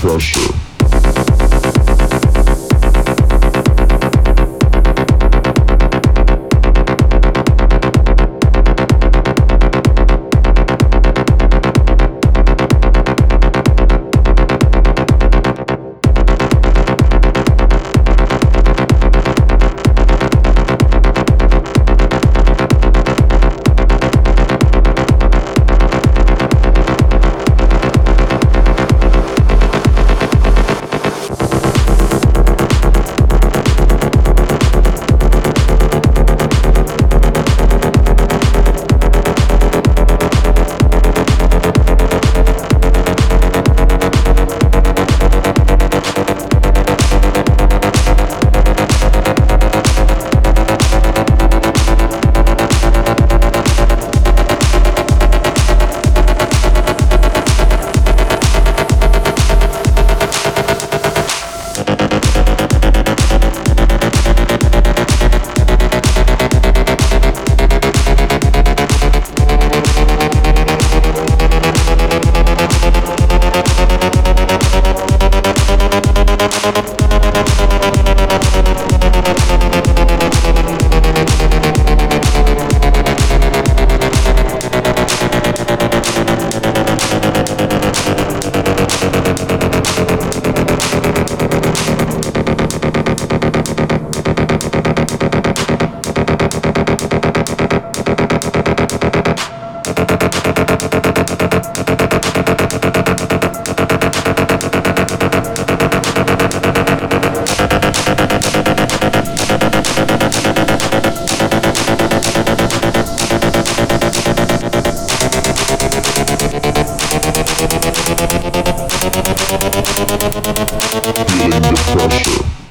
pressure. Feeling the pressure.